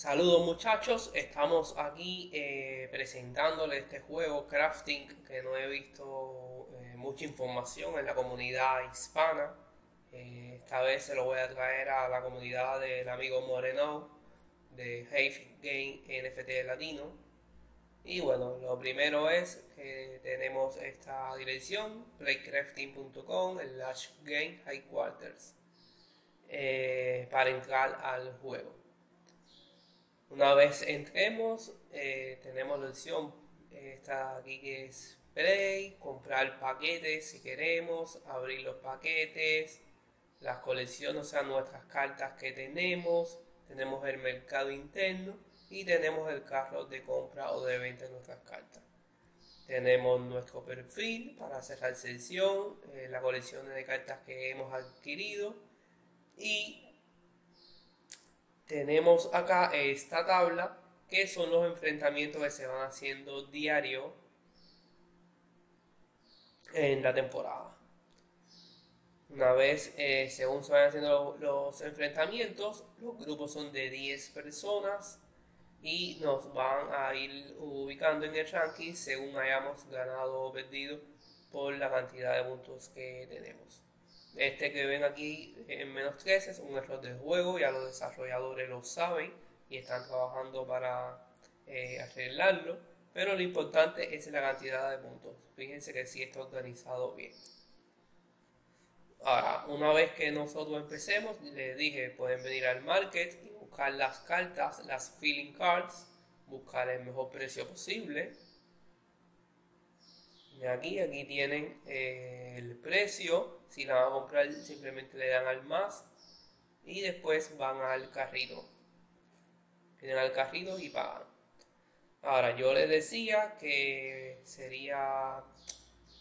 Saludos muchachos, estamos aquí eh, presentándoles este juego Crafting que no he visto eh, mucha información en la comunidad hispana. Eh, esta vez se lo voy a traer a la comunidad del amigo Moreno de Have Game NFT Latino. Y bueno, lo primero es que tenemos esta dirección, playcrafting.com, slash game headquarters, para entrar al juego. Una vez entremos, eh, tenemos la opción, esta aquí que es Play, comprar paquetes si queremos, abrir los paquetes, las colecciones, o sea, nuestras cartas que tenemos, tenemos el mercado interno y tenemos el carro de compra o de venta de nuestras cartas. Tenemos nuestro perfil para cerrar sesión, eh, la colección de cartas que hemos adquirido y tenemos acá esta tabla que son los enfrentamientos que se van haciendo diario en la temporada. Una vez, eh, según se van haciendo los, enfrentamientos, los grupos son de 10 personas y nos van a ir ubicando en el ranking según hayamos ganado o perdido por la cantidad de puntos que tenemos. Este que ven aquí en menos 13 es un error de juego, ya los desarrolladores lo saben y están trabajando para eh, arreglarlo, pero lo importante es la cantidad de puntos. Fíjense que sí está organizado bien. Ahora, una vez que nosotros empecemos, les dije, pueden venir al market y buscar las cartas, las feeling cards, buscar el mejor precio posible. Y aquí, aquí tienen eh, el precio si la van a comprar, simplemente le dan al más y después van al carrito. Vienen al carrito y pagan. Ahora, yo les decía que sería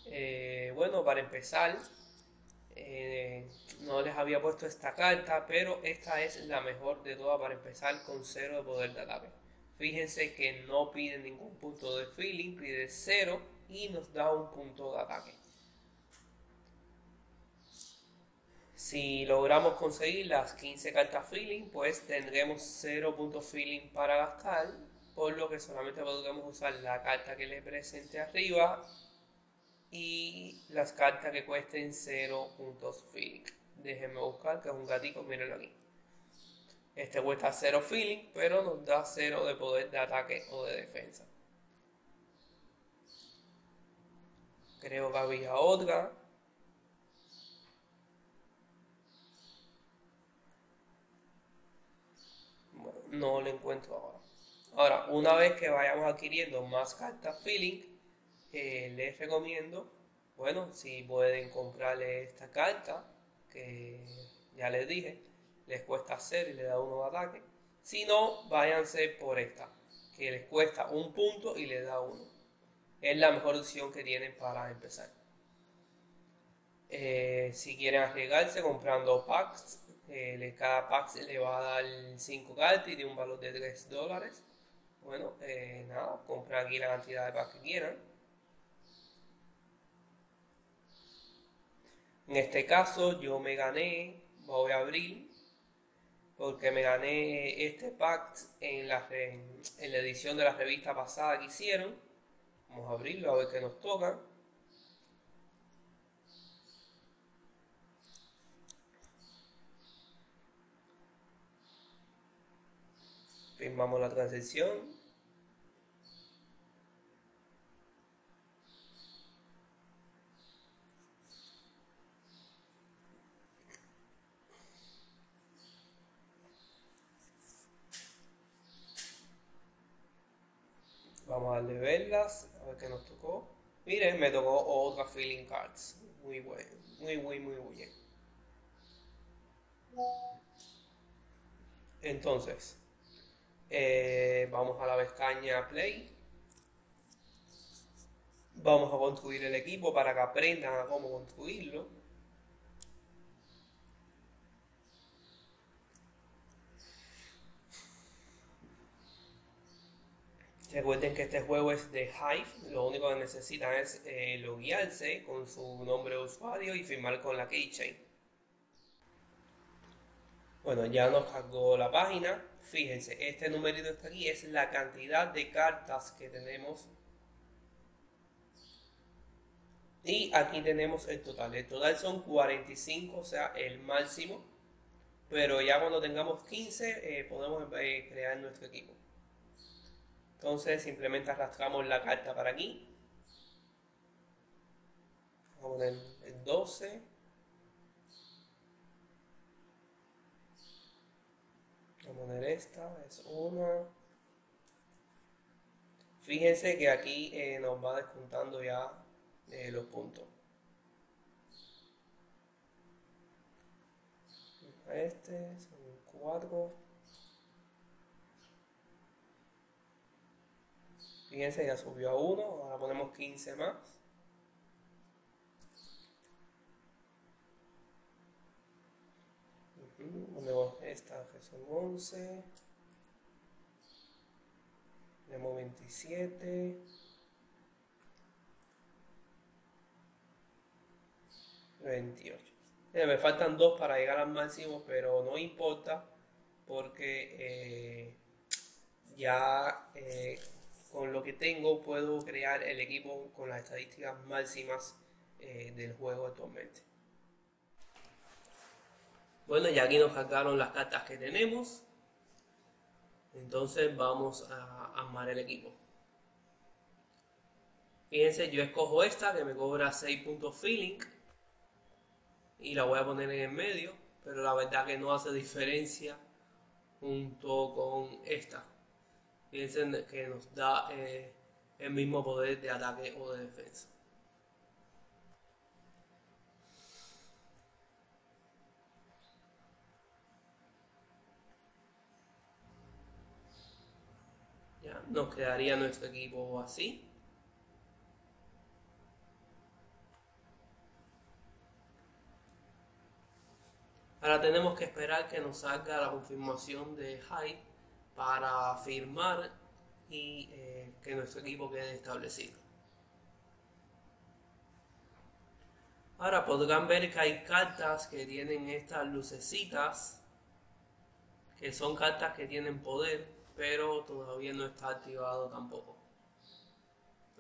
eh, bueno para empezar. Eh, no les había puesto esta carta, pero esta es la mejor de todas para empezar con cero de poder de ataque. Fíjense que no pide ningún punto de feeling, pide cero y nos da un punto de ataque. Si logramos conseguir las 15 cartas feeling, pues tendremos 0 puntos feeling para gastar, por lo que solamente podremos usar la carta que le presente arriba y las cartas que cuesten 0 puntos feeling. Déjenme buscar que es un gatito, mírenlo aquí. Este cuesta 0 feeling, pero nos da 0 de poder de ataque o de defensa. Creo que había otra. No lo encuentro ahora. Ahora, una vez que vayamos adquiriendo más cartas feeling, eh, les recomiendo, bueno, si pueden comprarle esta carta, que ya les dije, les cuesta hacer y le da uno de ataque. Si no, váyanse por esta, que les cuesta un punto y les da uno. Es la mejor opción que tienen para empezar. Eh, si quieren arriesgarse comprando packs, eh, cada pack se le va a dar 5 cartas y de un valor de 3 dólares. Bueno, eh, nada, compran aquí la cantidad de packs que quieran. En este caso yo me gané, voy a abrir, porque me gané este pack en la, en la edición de la revista pasada que hicieron. Vamos a abrirlo a ver qué nos toca. Firmamos la transacción. Vamos a darle verlas a ver qué nos tocó. Miren me tocó otra feeling cards. Muy bueno muy muy muy bien. Entonces eh, vamos a la pestaña Play. Vamos a construir el equipo para que aprendan a cómo construirlo. Recuerden que este juego es de Hive, lo único que necesitan es eh, loguearse con su nombre de usuario y firmar con la keychain. Bueno, ya nos cargó la página. Fíjense, este numerito está aquí es la cantidad de cartas que tenemos. Y aquí tenemos el total. El total son 45, o sea, el máximo. Pero ya cuando tengamos 15, eh, podemos eh, crear nuestro equipo. Entonces simplemente arrastramos la carta para aquí. Vamos a poner el 12. Vamos a poner esta, es una. Fíjense que aquí eh, nos va descontando ya eh, los puntos. Este son 4. Fíjense, ya subió a 1. Ahora ponemos 15 más. Ponemos esta son 11. Ponemos 27. 28. me faltan dos para llegar al máximo, pero no importa porque eh, ya eh, con lo que tengo puedo crear el equipo con las estadísticas máximas eh, del juego actualmente. Bueno, ya aquí nos cargaron las cartas que tenemos. Entonces vamos a armar el equipo. Fíjense, yo escojo esta que me cobra 6 puntos feeling. Y la voy a poner en el medio. Pero la verdad que no hace diferencia junto con esta. Fíjense que nos da eh, el mismo poder de ataque o de defensa. Nos quedaría nuestro equipo así. Ahora tenemos que esperar que nos salga la confirmación de Hyde para firmar y eh, que nuestro equipo quede establecido. Ahora podrán ver que hay cartas que tienen estas lucecitas, que son cartas que tienen poder, pero todavía no está activado tampoco.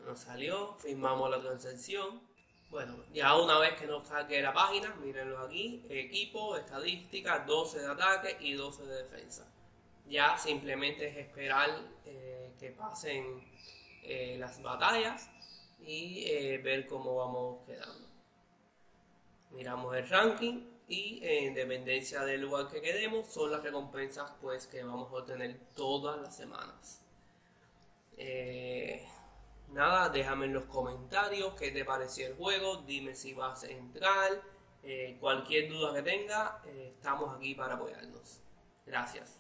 Nos salió, firmamos la transacción. Bueno, ya una vez que nos saque la página, mírenlo aquí, equipo, estadística, 12 de ataque y 12 de defensa. Ya simplemente es esperar eh, que pasen eh, las batallas y eh, ver cómo vamos quedando. Miramos el ranking y en dependencia del lugar que quedemos son las recompensas pues que vamos a obtener todas las semanas. nada, déjame en los comentarios qué te pareció el juego, dime si vas a entrar, cualquier duda que tenga, estamos aquí para apoyarnos. Gracias.